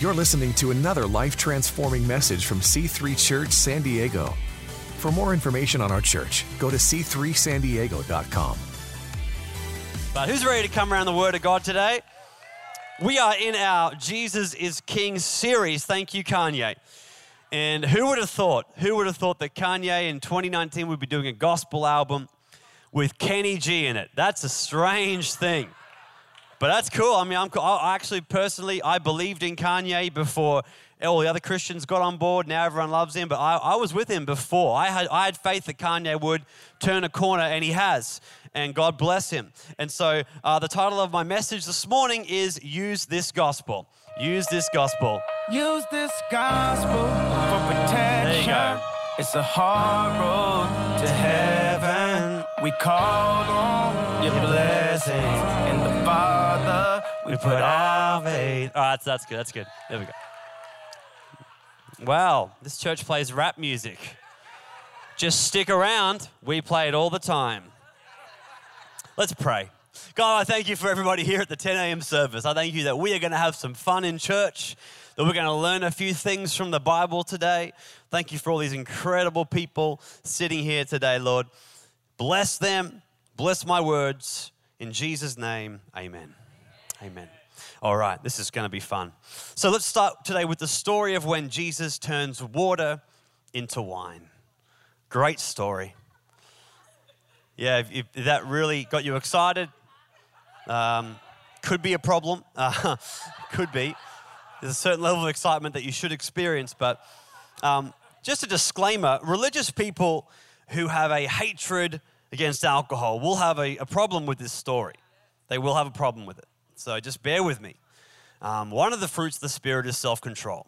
You're listening to another life transforming message from C3 Church San Diego. For more information on our church, go to c3sandiego.com. But who's ready to come around the Word of God today? We are in our Jesus is King series. Thank you, Kanye. And who would have thought? Who would have thought that Kanye in 2019 would be doing a gospel album with Kenny G in it? That's a strange thing. But that's cool. I mean, I'm cool. I actually personally, I believed in Kanye before all the other Christians got on board. Now everyone loves him. But I, I was with him before. I had, I had faith that Kanye would turn a corner, and he has. And God bless him. And so uh, the title of my message this morning is Use This Gospel. Use this gospel. Use this gospel for protection. It's a hard road to heaven. We call on your blessings in the Father. We put our faith. All right, that's, that's good. That's good. There we go. Wow, this church plays rap music. Just stick around. We play it all the time. Let's pray. God, I thank you for everybody here at the 10 a.m. service. I thank you that we are going to have some fun in church, that we're going to learn a few things from the Bible today. Thank you for all these incredible people sitting here today, Lord. Bless them, bless my words. In Jesus' name, amen. Amen. All right, this is going to be fun. So let's start today with the story of when Jesus turns water into wine. Great story. Yeah, if, if that really got you excited, um, could be a problem. Uh, could be. There's a certain level of excitement that you should experience, but um, just a disclaimer religious people who have a hatred against alcohol will have a, a problem with this story. They will have a problem with it. So just bear with me. Um, one of the fruits of the Spirit is self control.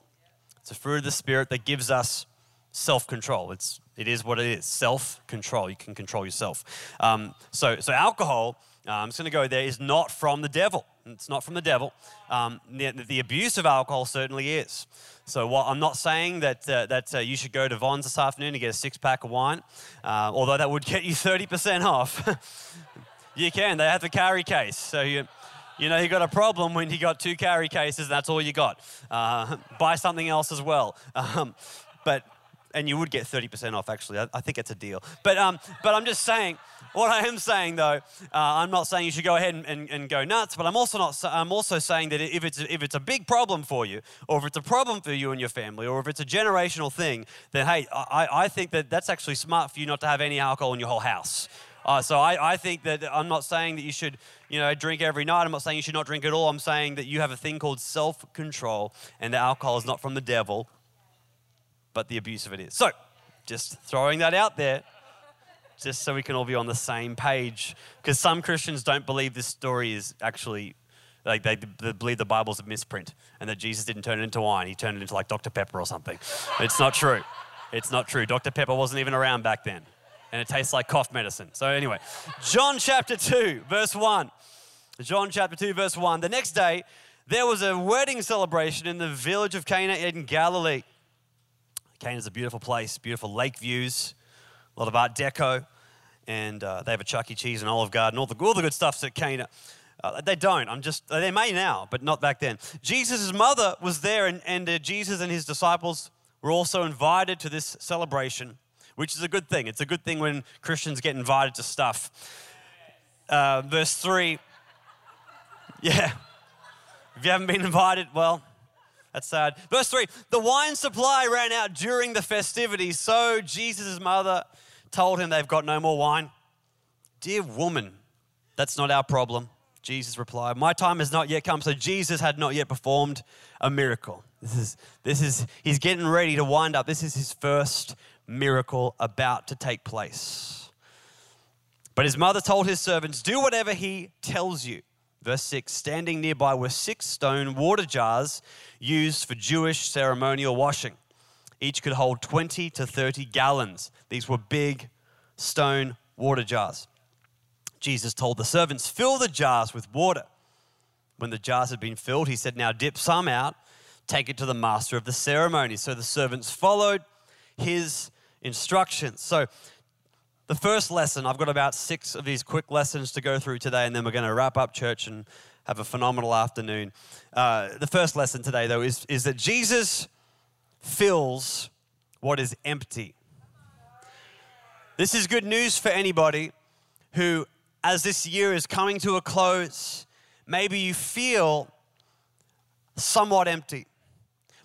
It's a fruit of the Spirit that gives us self control. It's it is what it is self control. You can control yourself. Um, so so alcohol. Uh, I'm just going to go there. Is not from the devil. It's not from the devil. Um, the, the, abuse of alcohol certainly is. So what, I'm not saying that uh, that uh, you should go to Vons this afternoon and get a six pack of wine, uh, although that would get you 30% off. you can. They have the carry case, so you you know, you got a problem when you got two carry cases, that's all you got. Uh, buy something else as well. Um, but, and you would get 30% off, actually. I, I think it's a deal. But, um, but I'm just saying, what I am saying though, uh, I'm not saying you should go ahead and, and, and, go nuts, but I'm also not. I'm also saying that if it's if it's a big problem for you, or if it's a problem for you and your family, or if it's a generational thing, then hey, I, I think that that's actually smart for you not to have any alcohol in your whole house. Uh, so I, I think that I'm not saying that you should, you know, drink every night. I'm not saying you should not drink at all. I'm saying that you have a thing called self-control, and the alcohol is not from the devil, but the abuse of it is. So, just throwing that out there, just so we can all be on the same page, because some Christians don't believe this story is actually like they, they, believe the Bible's a misprint and that Jesus didn't turn it into wine. He turned it into like Dr. Pepper or something. It's not true. It's not true. Dr. Pepper wasn't even around back then and it tastes like cough medicine. So, anyway, John chapter 2, verse 1. John chapter 2, verse 1. The next day, there was a wedding celebration in the village of Cana in Galilee. Cana is a beautiful place, beautiful lake views, a lot of Art Deco, and uh, they have a Chuck E. Cheese and Olive Garden, all the, all the good stuff's at Cana. Uh, they don't. I'm just, they may now, but not back then. Jesus' mother was there, and, and uh, Jesus and his disciples were also invited to this celebration which is a good thing. It's a good thing when Christians get invited to stuff. Uh, verse 3 yeah. If you haven't been invited, well, that's sad. Verse 3 The wine supply ran out during the festivities, so Jesus' mother told him they've got no more wine. Dear woman, that's not our problem. Jesus replied, My time has not yet come. So Jesus had not yet performed a miracle. This is, this is, he's getting ready to wind up. This is his first miracle about to take place. But his mother told his servants, Do whatever he tells you. Verse 6 Standing nearby were six stone water jars used for Jewish ceremonial washing. Each could hold 20 to 30 gallons. These were big stone water jars. Jesus told the servants, Fill the jars with water. When the jars had been filled, he said, Now dip some out, take it to the master of the ceremony. So the servants followed his instructions. So, the first lesson, I've got about six of these quick lessons to go through today, and then we're going to wrap up church and have a phenomenal afternoon. Uh, the first lesson today, though, is, is that Jesus fills what is empty. This is good news for anybody who, as this year is coming to a close, maybe you feel somewhat empty.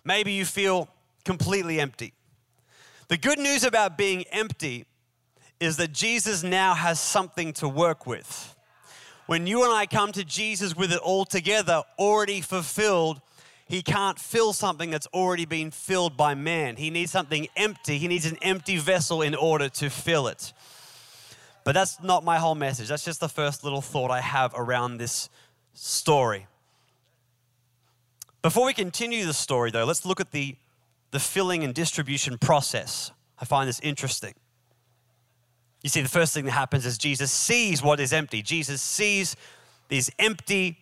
Maybe you feel completely empty. The good news about being empty is that Jesus now has something to work with. When you and I come to Jesus with it all together, already fulfilled, he can't fill something that's already been filled by man. He needs something empty. He needs an empty vessel in order to fill it. But that's not my whole message. That's just the first little thought I have around this story. Before we continue the story, though, let's look at the, the filling and distribution process. I find this interesting. You see, the first thing that happens is Jesus sees what is empty. Jesus sees these empty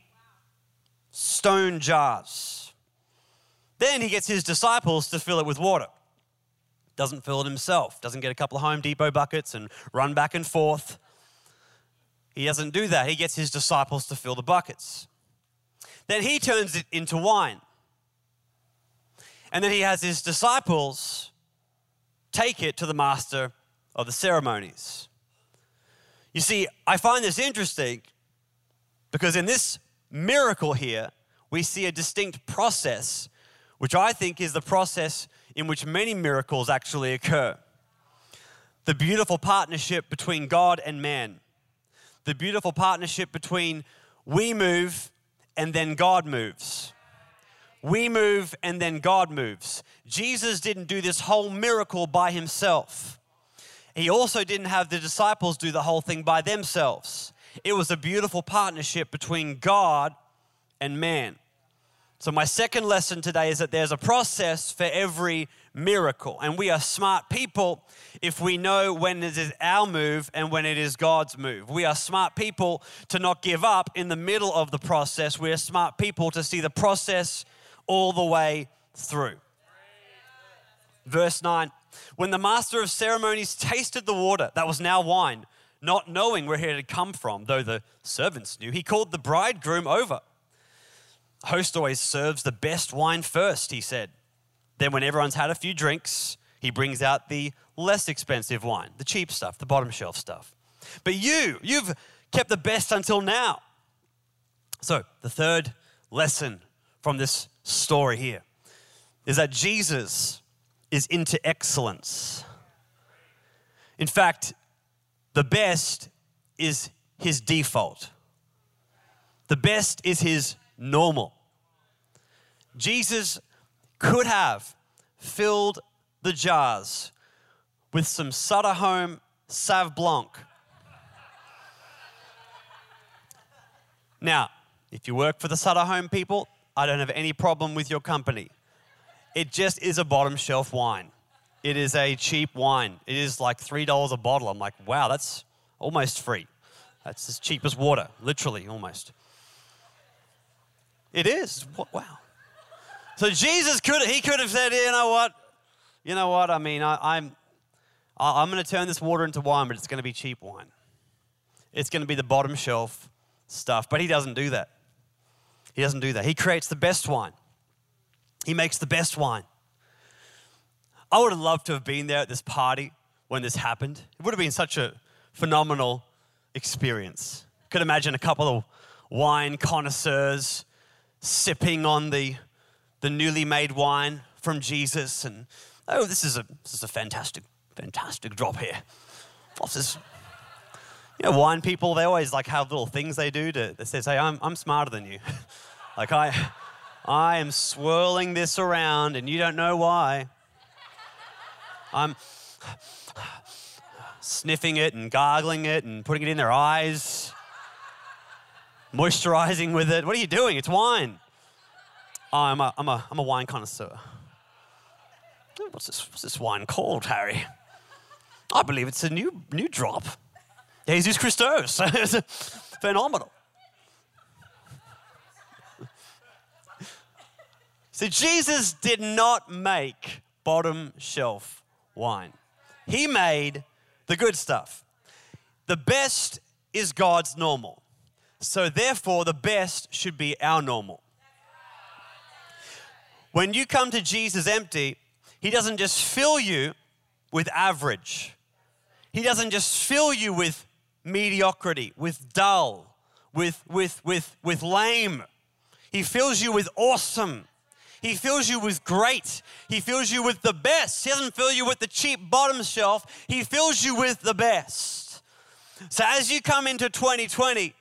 stone jars. Then he gets his disciples to fill it with water. Doesn't fill it himself, doesn't get a couple of Home Depot buckets and run back and forth. He doesn't do that. He gets his disciples to fill the buckets. Then he turns it into wine. And then he has his disciples take it to the master of the ceremonies. You see, I find this interesting because in this miracle here, we see a distinct process, which I think is the process in which many miracles actually occur. The beautiful partnership between God and man, the beautiful partnership between we move and then God moves. We move and then God moves. Jesus didn't do this whole miracle by himself. He also didn't have the disciples do the whole thing by themselves. It was a beautiful partnership between God and man. So, my second lesson today is that there's a process for every miracle. And we are smart people if we know when it is our move and when it is God's move. We are smart people to not give up in the middle of the process. We are smart people to see the process all the way through. Verse 9 When the master of ceremonies tasted the water that was now wine, not knowing where it had come from, though the servants knew, he called the bridegroom over. Host always serves the best wine first, he said. Then, when everyone's had a few drinks, he brings out the less expensive wine, the cheap stuff, the bottom shelf stuff. But you, you've kept the best until now. So, the third lesson from this story here is that Jesus is into excellence. In fact, the best is his default, the best is his normal. Jesus could have filled the jars with some Sutter Home Sauv Blanc. Now, if you work for the Sutter Home people, I don't have any problem with your company. It just is a bottom shelf wine. It is a cheap wine. It is like $3 a bottle. I'm like, wow, that's almost free. That's as cheap as water, literally, almost. It is. Wow. So Jesus could he could have said, you know what, you know what? I mean, I, I'm I'm going to turn this water into wine, but it's going to be cheap wine. It's going to be the bottom shelf stuff. But he doesn't do that. He doesn't do that. He creates the best wine. He makes the best wine. I would have loved to have been there at this party when this happened. It would have been such a phenomenal experience. Could imagine a couple of wine connoisseurs sipping on the, the newly made wine from Jesus and oh this is a this is a fantastic fantastic drop here. What's this? You know, wine people, they always like have little things they do to that says, hey, I'm, I'm smarter than you. like I I am swirling this around and you don't know why. I'm sniffing it and gargling it and putting it in their eyes, moisturizing with it. What are you doing? It's wine. Oh, I'm, a, I'm, a, I'm a wine connoisseur. What's this, what's this wine called, Harry? I believe it's a new, new drop. Jesus Christos. Phenomenal. Er so Jesus did not make bottom shelf wine. He made the good stuff. The best is God's normal. So, therefore, the best should be our normal. When you come to Jesus empty, He doesn't just fill you with average, He doesn't just fill you with mediocrity, with dull, with, with, with, with lame. He fills you with awesome. He fills you with great. He fills you with the best. He doesn't fill you with the cheap bottom shelf. He fills you with the best. So as you come into 2020,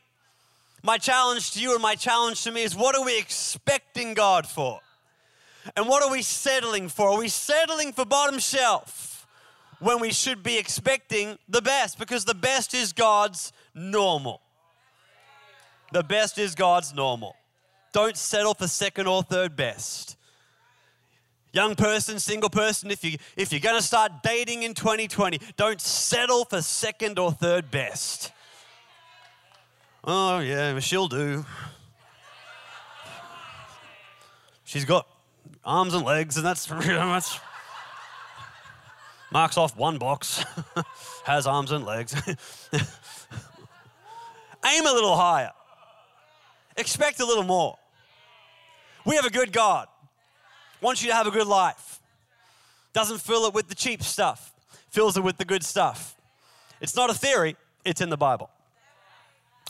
my challenge to you and my challenge to me is what are we expecting God for? And what are we settling for? Are we settling for bottom shelf when we should be expecting the best? Because the best is God's normal. The best is God's normal. Don't settle for second or third best. Young person, single person, if, you, if you're going to start dating in 2020, don't settle for second or third best. Oh, yeah, she'll do. She's got arms and legs, and that's pretty much marks off one box, has arms and legs. Aim a little higher, expect a little more. We have a good God, wants you to have a good life. Doesn't fill it with the cheap stuff, fills it with the good stuff. It's not a theory, it's in the Bible.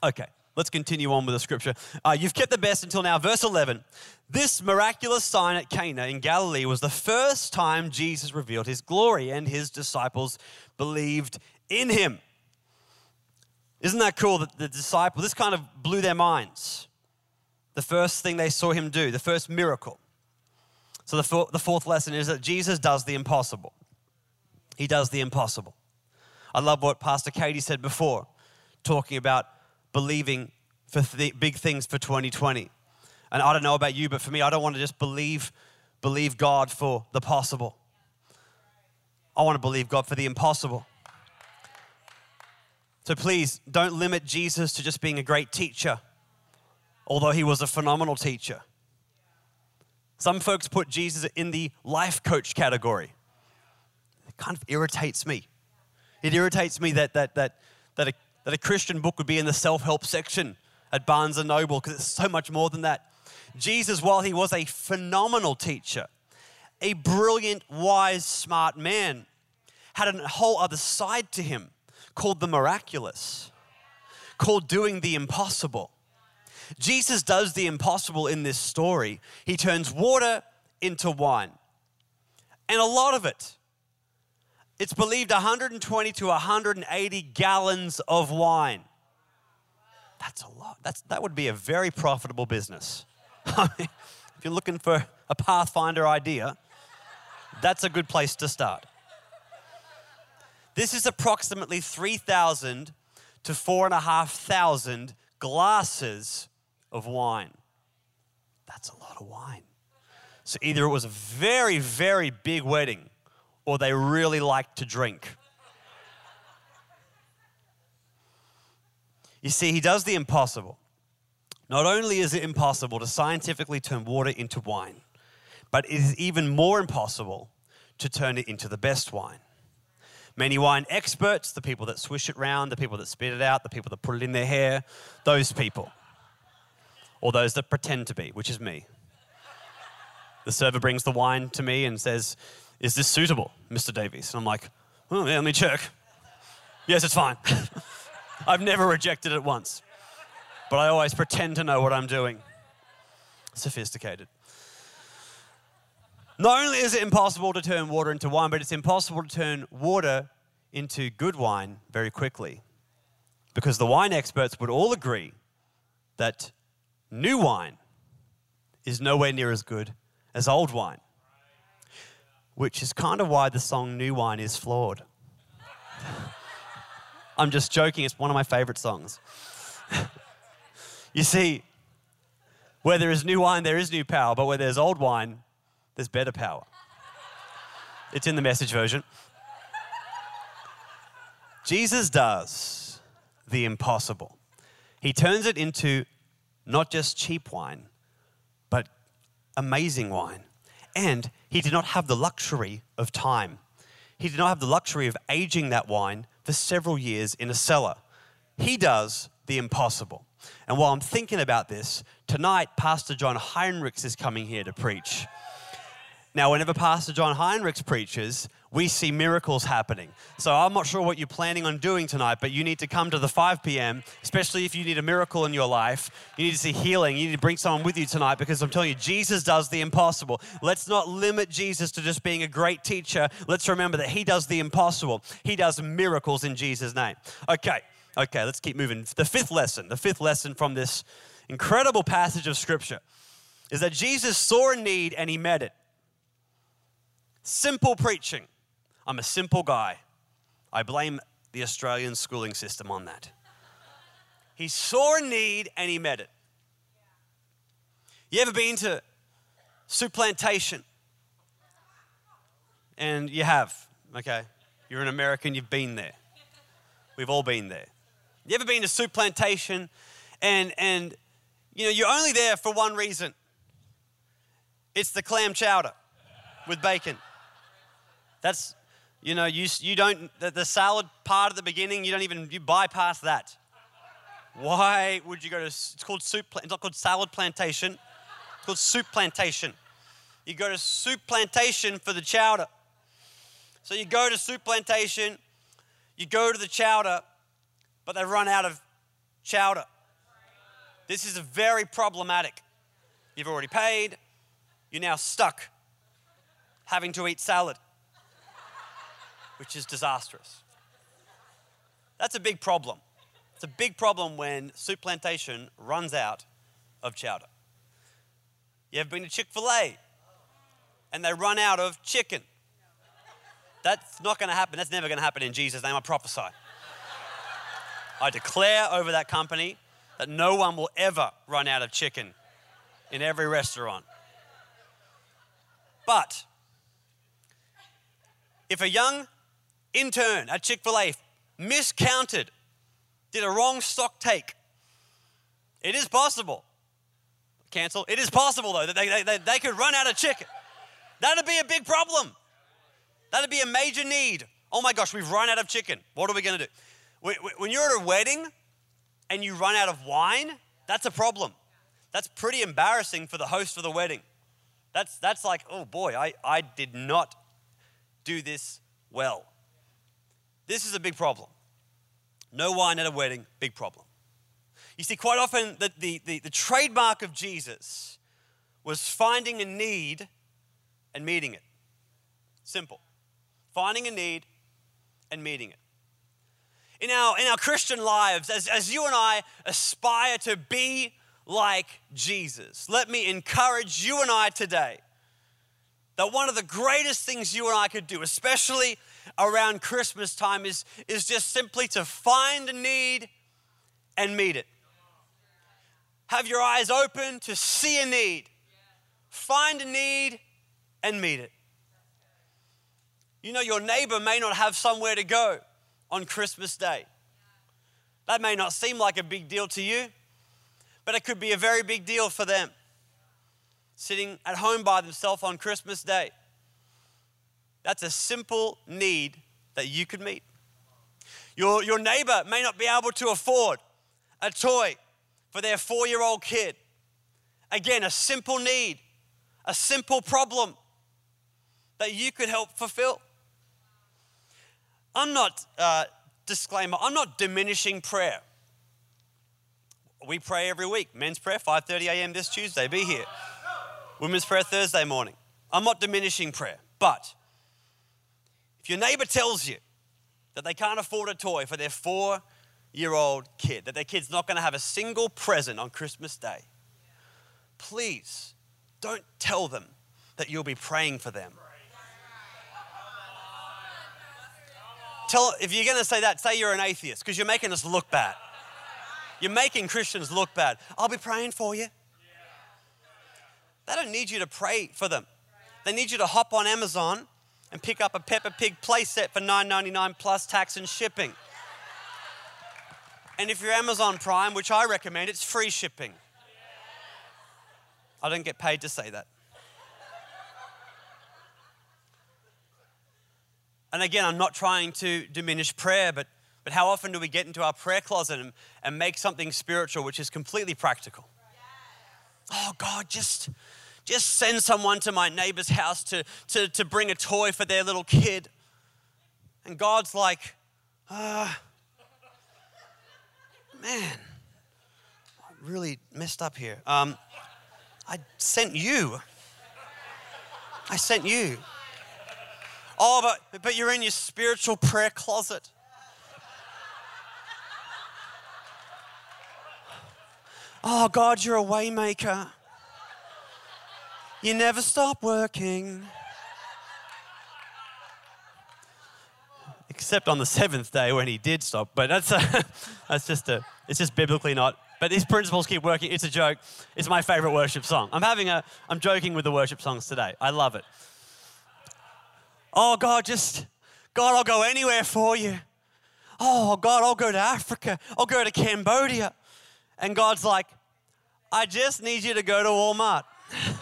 Okay. Let's continue on with the scripture. Uh, you've kept the best until now. Verse 11. This miraculous sign at Cana in Galilee was the first time Jesus revealed his glory, and his disciples believed in him. Isn't that cool that the disciples, this kind of blew their minds. The first thing they saw him do, the first miracle. So the, the fourth lesson is that Jesus does the impossible. He does the impossible. I love what Pastor Katie said before, talking about believing for th- big things for 2020. And I don't know about you, but for me, I don't want to just believe, believe God for the possible. I want to believe God for the impossible. So please don't limit Jesus to just being a great teacher, although he was a phenomenal teacher. Some folks put Jesus in the life coach category. It kind of irritates me. It irritates me that, that, that, that a that a Christian book would be in the self help section at Barnes and Noble because it's so much more than that. Jesus, while he was a phenomenal teacher, a brilliant, wise, smart man, had a whole other side to him called the miraculous, called doing the impossible. Jesus does the impossible in this story. He turns water into wine. And a lot of it it's believed 120 to 180 gallons of wine. That's a lot. That's, that would be a very profitable business. if you're looking for a Pathfinder idea, that's a good place to start. This is approximately 3,000 to 4,500 glasses of wine. That's a lot of wine. So either it was a very, very big wedding or they really like to drink. You see, he does the impossible. Not only is it impossible to scientifically turn water into wine, but it is even more impossible to turn it into the best wine. Many wine experts, the people that swish it round, the people that spit it out, the people that put it in their hair, those people. Or those that pretend to be, which is me. The server brings the wine to me and says, is this suitable, Mr. Davies? And I'm like, Oh, yeah, let me check. yes, it's fine. I've never rejected it once, but I always pretend to know what I'm doing. Sophisticated. Not only is it impossible to turn water into wine, but it's impossible to turn water into good wine very quickly. Because the wine experts would all agree that new wine is nowhere near as good as old wine which is kind of why the song New Wine is flawed. I'm just joking, it's one of my favorite songs. you see, where there is new wine, there is new power, but where there's old wine, there's better power. It's in the message version. Jesus does the impossible. He turns it into not just cheap wine, but amazing wine. And he did not have the luxury of time. He did not have the luxury of aging that wine for several years in a cellar. He does the impossible. And while I'm thinking about this, tonight Pastor John Heinrichs is coming here to preach. Now, whenever Pastor John Heinrichs preaches, we see miracles happening. So I'm not sure what you're planning on doing tonight, but you need to come to the 5 p.m., especially if you need a miracle in your life. You need to see healing. You need to bring someone with you tonight because I'm telling you, Jesus does the impossible. Let's not limit Jesus to just being a great teacher. Let's remember that he does the impossible. He does miracles in Jesus' name. Okay, okay, let's keep moving. The fifth lesson, the fifth lesson from this incredible passage of scripture is that Jesus saw a need and he met it. Simple preaching. I'm a simple guy. I blame the Australian schooling system on that. He saw a need and he met it. You ever been to soup plantation? And you have, okay? You're an American, you've been there. We've all been there. You ever been to soup plantation and and you know you're only there for one reason. It's the clam chowder with bacon. That's, you know, you, you don't, the, the salad part at the beginning, you don't even, you bypass that. Why would you go to, it's called soup, it's not called salad plantation, it's called soup plantation. You go to soup plantation for the chowder. So you go to soup plantation, you go to the chowder, but they run out of chowder. This is very problematic. You've already paid, you're now stuck having to eat salad which is disastrous. That's a big problem. It's a big problem when soup plantation runs out of chowder. You ever been to Chick fil A and they run out of chicken? That's not going to happen. That's never going to happen in Jesus' name. I prophesy. I declare over that company that no one will ever run out of chicken in every restaurant. But if a young intern at Chick fil A miscounted, did a wrong stock take. It is possible. Cancel. It is possible, though, that they, they, they could run out of chicken. That'd be a big problem. That'd be a major need. Oh my gosh, we've run out of chicken. What are we going to do? When you're at a wedding and you run out of wine, that's a problem. That's pretty embarrassing for the host of the wedding. That's, that's like, oh boy, I, I did not do this well. This is a big problem. No wine at a wedding, big problem. You see, quite often the, the, the, the trademark of Jesus was finding a need and meeting it. Simple. Finding a need and meeting it. In our, in our Christian lives, as, as you and I aspire to be like Jesus, let me encourage you and I today that one of the greatest things you and I could do, especially around Christmas time is, is just simply to find a need and meet it. Have your eyes open to see a need, find a need and meet it. You know, your neighbor may not have somewhere to go on Christmas Day. That may not seem like a big deal to you, but it could be a very big deal for them. Sitting at home by themselves on Christmas Day. That's a simple need that you could meet. Your, your neighbor may not be able to afford a toy for their four year old kid. Again, a simple need, a simple problem that you could help fulfill. I'm not, uh, disclaimer, I'm not diminishing prayer. We pray every week. Men's prayer, 5:30 a.m. this Tuesday. Be here. Women's prayer Thursday morning. I'm not diminishing prayer, but if your neighbor tells you that they can't afford a toy for their four year old kid, that their kid's not going to have a single present on Christmas Day, please don't tell them that you'll be praying for them. Tell, if you're going to say that, say you're an atheist because you're making us look bad. You're making Christians look bad. I'll be praying for you. They don't need you to pray for them. They need you to hop on Amazon and pick up a Peppa Pig playset for $9.99 plus tax and shipping. And if you're Amazon Prime, which I recommend, it's free shipping. I don't get paid to say that. And again, I'm not trying to diminish prayer, but But how often do we get into our prayer closet and, and make something spiritual which is completely practical? Oh, God, just, just send someone to my neighbor's house to, to, to bring a toy for their little kid. And God's like, ah, man, I really messed up here. Um, I sent you. I sent you. Oh, but, but you're in your spiritual prayer closet. Oh, God, you're a waymaker. You never stop working. Except on the seventh day when he did stop. But that's, uh, a, that's just a, it's just biblically not. But these principles keep working. It's a joke. It's my favorite worship song. I'm having a, I'm joking with the worship songs today. I love it. Oh, God, just, God, I'll go anywhere for you. Oh, God, I'll go to Africa. I'll go to Cambodia. And God's like, I just need you to go to Walmart.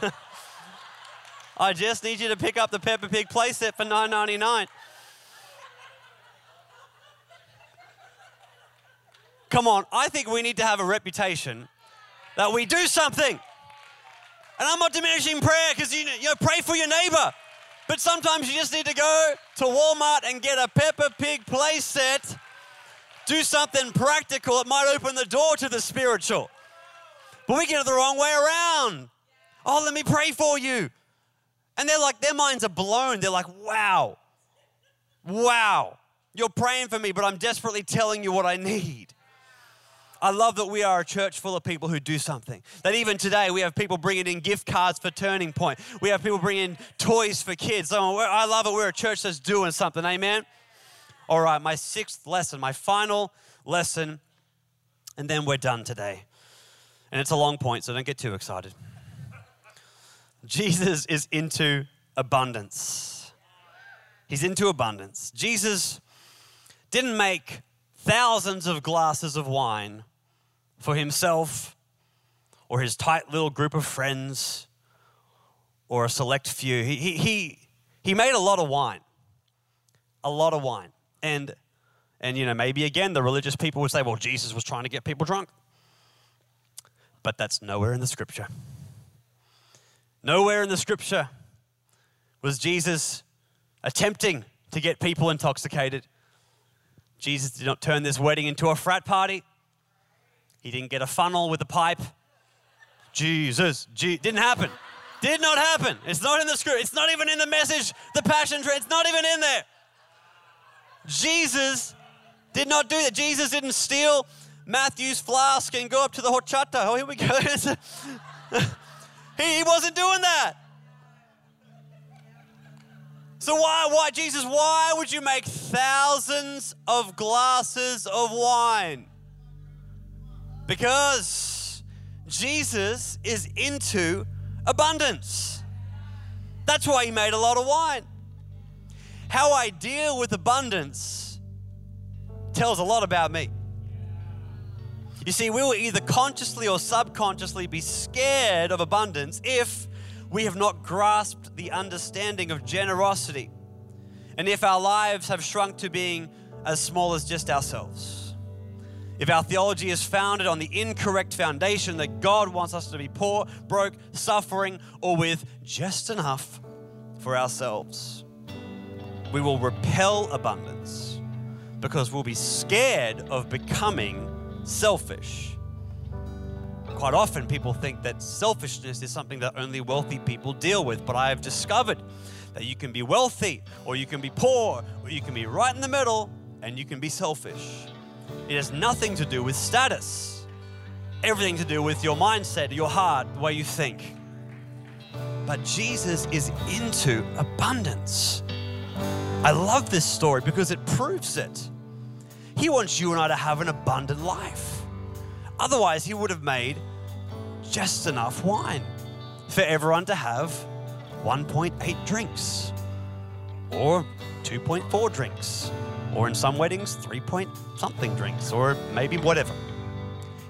I just need you to pick up the Peppa Pig playset for $9.99. Come on, I think we need to have a reputation that we do something. And I'm not diminishing prayer because you, you know, pray for your neighbor. But sometimes you just need to go to Walmart and get a Peppa Pig playset. Do something practical. It might open the door to the spiritual. But we get it the wrong way around. Oh, let me pray for you. And they're like, their minds are blown. They're like, wow, wow, you're praying for me, but I'm desperately telling you what I need. I love that we are a church full of people who do something. That even today we have people bringing in gift cards for Turning Point. We have people bringing in toys for kids. I love it. We're a church that's doing something. Amen. All right, my sixth lesson, my final lesson, and then we're done today. And it's a long point, so don't get too excited. Jesus is into abundance. He's into abundance. Jesus didn't make thousands of glasses of wine for himself or his tight little group of friends or a select few. He, he, he, he made a lot of wine. A lot of wine. And, and, you know, maybe again, the religious people would say, well, Jesus was trying to get people drunk. But that's nowhere in the scripture. Nowhere in the scripture was Jesus attempting to get people intoxicated. Jesus did not turn this wedding into a frat party. He didn't get a funnel with a pipe. Jesus, G- didn't happen. Did not happen. It's not in the script. It's not even in the message, the passion. It's not even in there. Jesus did not do that. Jesus didn't steal Matthew's flask and go up to the horchata. Oh, here we go. he, he wasn't doing that. So why, why, Jesus, why would you make thousands of glasses of wine? Because Jesus is into abundance. That's why he made a lot of wine. How I deal with abundance tells a lot about me. You see, we will either consciously or subconsciously be scared of abundance if we have not grasped the understanding of generosity and if our lives have shrunk to being as small as just ourselves. If our theology is founded on the incorrect foundation that God wants us to be poor, broke, suffering, or with just enough for ourselves, we will repel abundance because we'll be scared of becoming selfish. Quite often, people think that selfishness is something that only wealthy people deal with, but I have discovered that you can be wealthy, or you can be poor, or you can be right in the middle, and you can be selfish. It has nothing to do with status, everything to do with your mindset, your heart, the way you think. But Jesus is into abundance. I love this story because it proves it. He wants you and I to have an abundant life. Otherwise, He would have made just enough wine for everyone to have 1.8 drinks or 2.4 drinks or in some weddings, three point something drinks, or maybe whatever.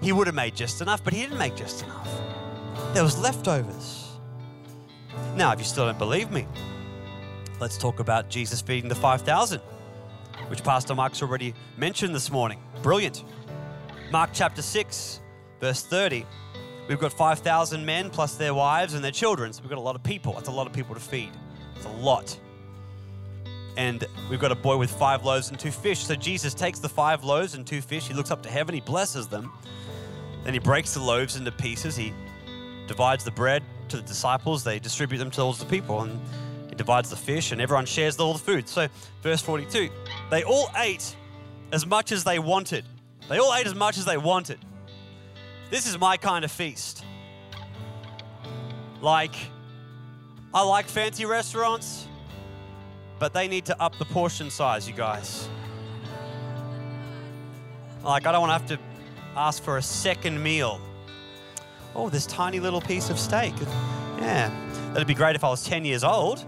He would have made just enough, but he didn't make just enough. There was leftovers. Now, if you still don't believe me, let's talk about Jesus feeding the 5,000. Which Pastor Mike's already mentioned this morning. Brilliant. Mark chapter 6, verse 30. We've got 5,000 men plus their wives and their children. So we've got a lot of people. That's a lot of people to feed. It's a lot. And we've got a boy with five loaves and two fish. So Jesus takes the five loaves and two fish. He looks up to heaven. He blesses them. Then he breaks the loaves into pieces. He divides the bread to the disciples. They distribute them to all the people. And divides the fish, and everyone shares all the food. So, verse 42 they all ate as much as they wanted. They all ate as much as they wanted. This is my kind of feast. Like, I like fancy restaurants, but they need to up the portion size, you guys. Like, I don't want to have to ask for a second meal. Oh, this tiny little piece of steak. Yeah, that'd be great if I was 10 years old,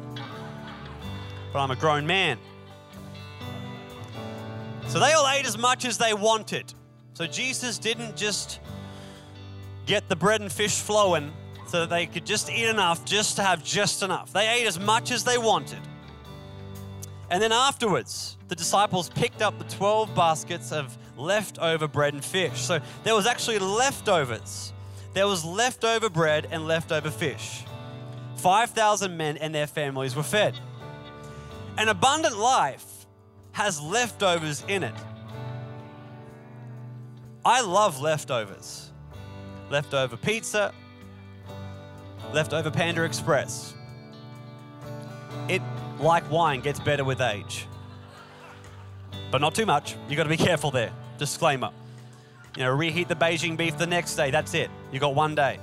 but I'm a grown man. So they all ate as much as they wanted. So Jesus didn't just get the bread and fish flowing so that they could just eat enough, just to have just enough. They ate as much as they wanted. And then afterwards, the disciples picked up the 12 baskets of leftover bread and fish. So there was actually leftovers. There was leftover bread and leftover fish. 5,000 men and their families were fed. An abundant life has leftovers in it. I love leftovers. Leftover pizza, leftover Panda Express. It, like wine, gets better with age. But not too much. You got to be careful there. Disclaimer. You know, reheat the Beijing beef the next day. That's it. You got one day.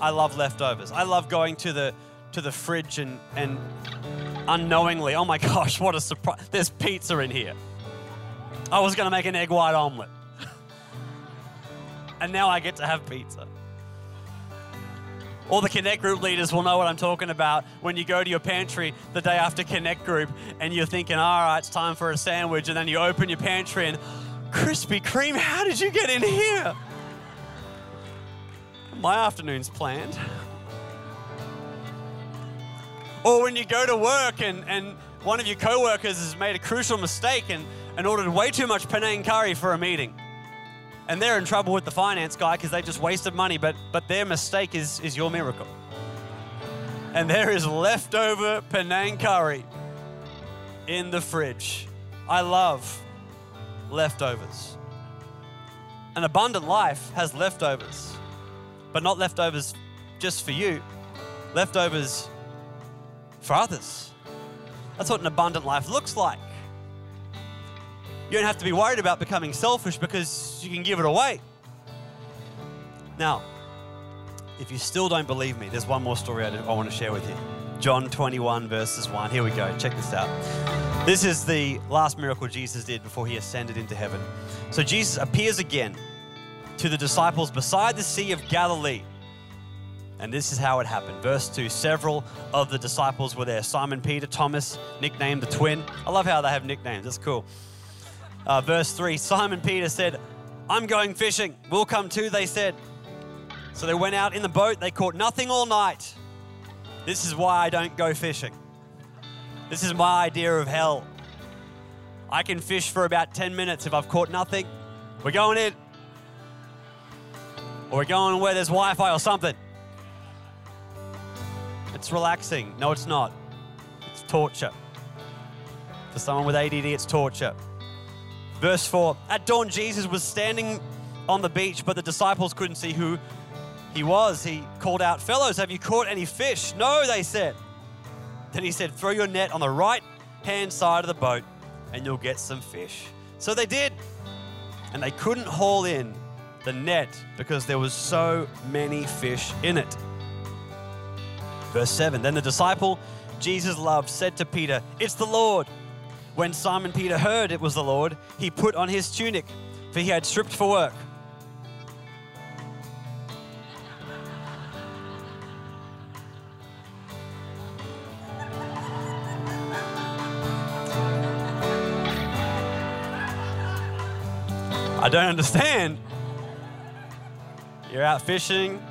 I love leftovers. I love going to the to the fridge and and unknowingly, oh my gosh, what a surprise! There's pizza in here. I was going to make an egg white omelet, and now I get to have pizza. All the Connect Group leaders will know what I'm talking about when you go to your pantry the day after Connect Group and you're thinking, all right, it's time for a sandwich. And then you open your pantry and Krispy Kreme, how did you get in here? My afternoon's planned. Or when you go to work and, and one of your coworkers has made a crucial mistake and, and ordered way too much Penang curry for a meeting. And they're in trouble with the finance guy because they just wasted money, but, but their mistake is, is your miracle. And there is leftover Penang curry in the fridge. I love leftovers. An abundant life has leftovers, but not leftovers just for you, leftovers for others. That's what an abundant life looks like. You don't have to be worried about becoming selfish because you can give it away. Now, if you still don't believe me, there's one more story I, I want to share with you. John 21, verses 1. Here we go. Check this out. This is the last miracle Jesus did before he ascended into heaven. So Jesus appears again to the disciples beside the Sea of Galilee. And this is how it happened. Verse 2 Several of the disciples were there Simon Peter, Thomas, nicknamed the twin. I love how they have nicknames, that's cool. Uh, verse 3 Simon Peter said, I'm going fishing. We'll come too, they said. So they went out in the boat. They caught nothing all night. This is why I don't go fishing. This is my idea of hell. I can fish for about 10 minutes if I've caught nothing. We're going in. Or we're going where there's Wi Fi or something. It's relaxing. No, it's not. It's torture. For someone with ADD, it's torture. Verse 4 At dawn, Jesus was standing on the beach, but the disciples couldn't see who he was. He called out, Fellows, have you caught any fish? No, they said. Then he said, Throw your net on the right hand side of the boat, and you'll get some fish. So they did. And they couldn't haul in the net because there was so many fish in it. Verse 7 Then the disciple Jesus loved said to Peter, It's the Lord. When Simon Peter heard it was the Lord, he put on his tunic, for he had stripped for work. I don't understand. You're out fishing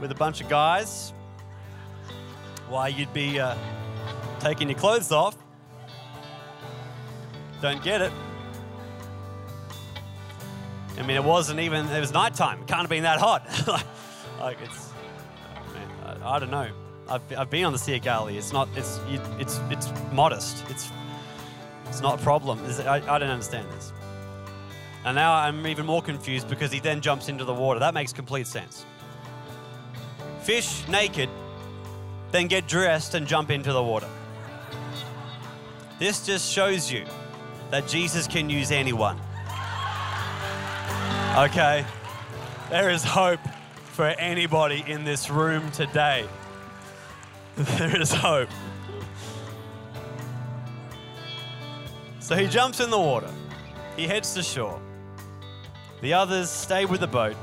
with a bunch of guys. Why you'd be uh, taking your clothes off. don't get it. I mean, it wasn't even, it was nighttime. It can't have been that hot. like, it's, man, I, don't know. I've, I've been on the Sea of Galilee. It's not, it's, it's, it's modest. It's, it's not a problem. I, I don't understand this. And now I'm even more confused because he then jumps into the water. That makes complete sense. Fish naked, then get dressed and jump into the water. This just shows you that Jesus can use anyone. Okay? There is hope for anybody in this room today. There is hope. So he jumps in the water. He heads to shore. The others stay with the boat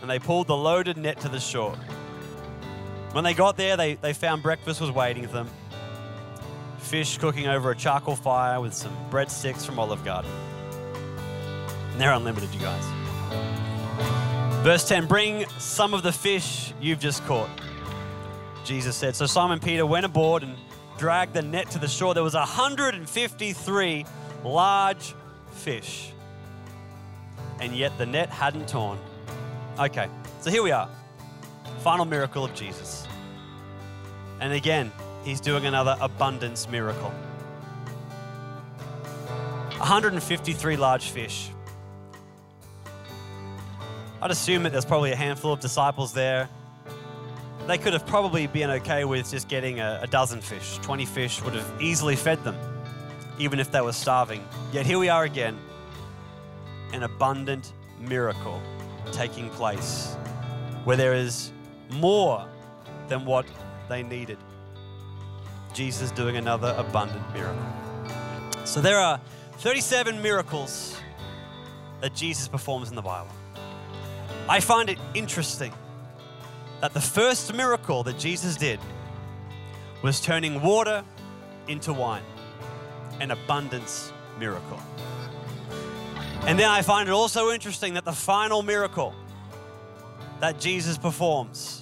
and they pulled the loaded net to the shore. When they got there, they, they found breakfast was waiting for them fish cooking over a charcoal fire with some breadsticks from Olive Garden. And they're unlimited, you guys. Verse 10 Bring some of the fish you've just caught. Jesus said. So Simon Peter went aboard and dragged the net to the shore. There was 153 large fish. And yet the net hadn't torn. Okay, so here we are. Final miracle of Jesus. And again, he's doing another abundance miracle. 153 large fish. I'd assume that there's probably a handful of disciples there. They could have probably been okay with just getting a, a dozen fish. 20 fish would have easily fed them, even if they were starving. Yet here we are again, an abundant miracle taking place where there is more than what they needed. Jesus doing another abundant miracle. So there are 37 miracles that Jesus performs in the Bible. I find it interesting that the first miracle that Jesus did was turning water into wine, an abundance miracle. And then I find it also interesting that the final miracle that Jesus performs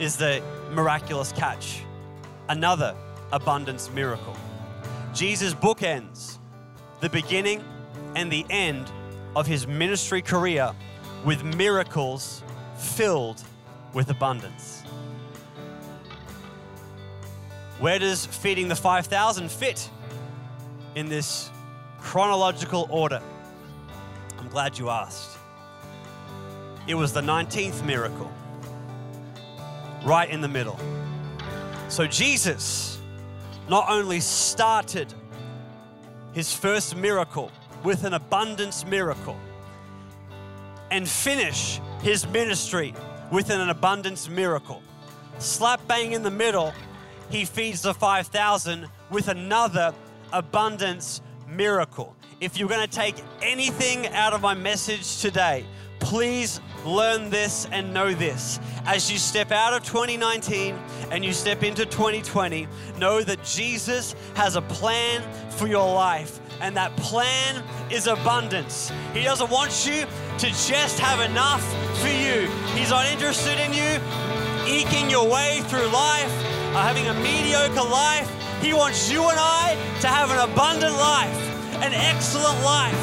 is the miraculous catch, another abundance miracle. Jesus bookends the beginning and the end of his ministry career with miracles filled with abundance. Where does feeding the 5,000 fit in this chronological order? I'm glad you asked. It was the 19th miracle, right in the middle. So Jesus not only started his first miracle with an abundance miracle and finish his ministry with an abundance miracle. Slap bang in the middle, he feeds the 5,000 with another abundance miracle. If you're going to take anything out of my message today, please learn this and know this. As you step out of 2019 and you step into 2020, know that Jesus has a plan for your life, and that plan is abundance. He doesn't want you to just have enough for you, He's not interested in you eking your way through life, or having a mediocre life. He wants you and I to have an abundant life an excellent life,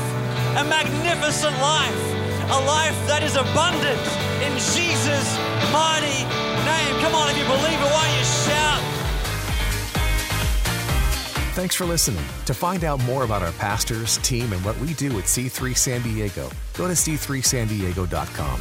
a magnificent life, a life that is abundant in Jesus' mighty name. Come on, if you believe it, why you shout? Thanks for listening. To find out more about our pastors, team, and what we do at C3 San Diego, go to c3sandiego.com.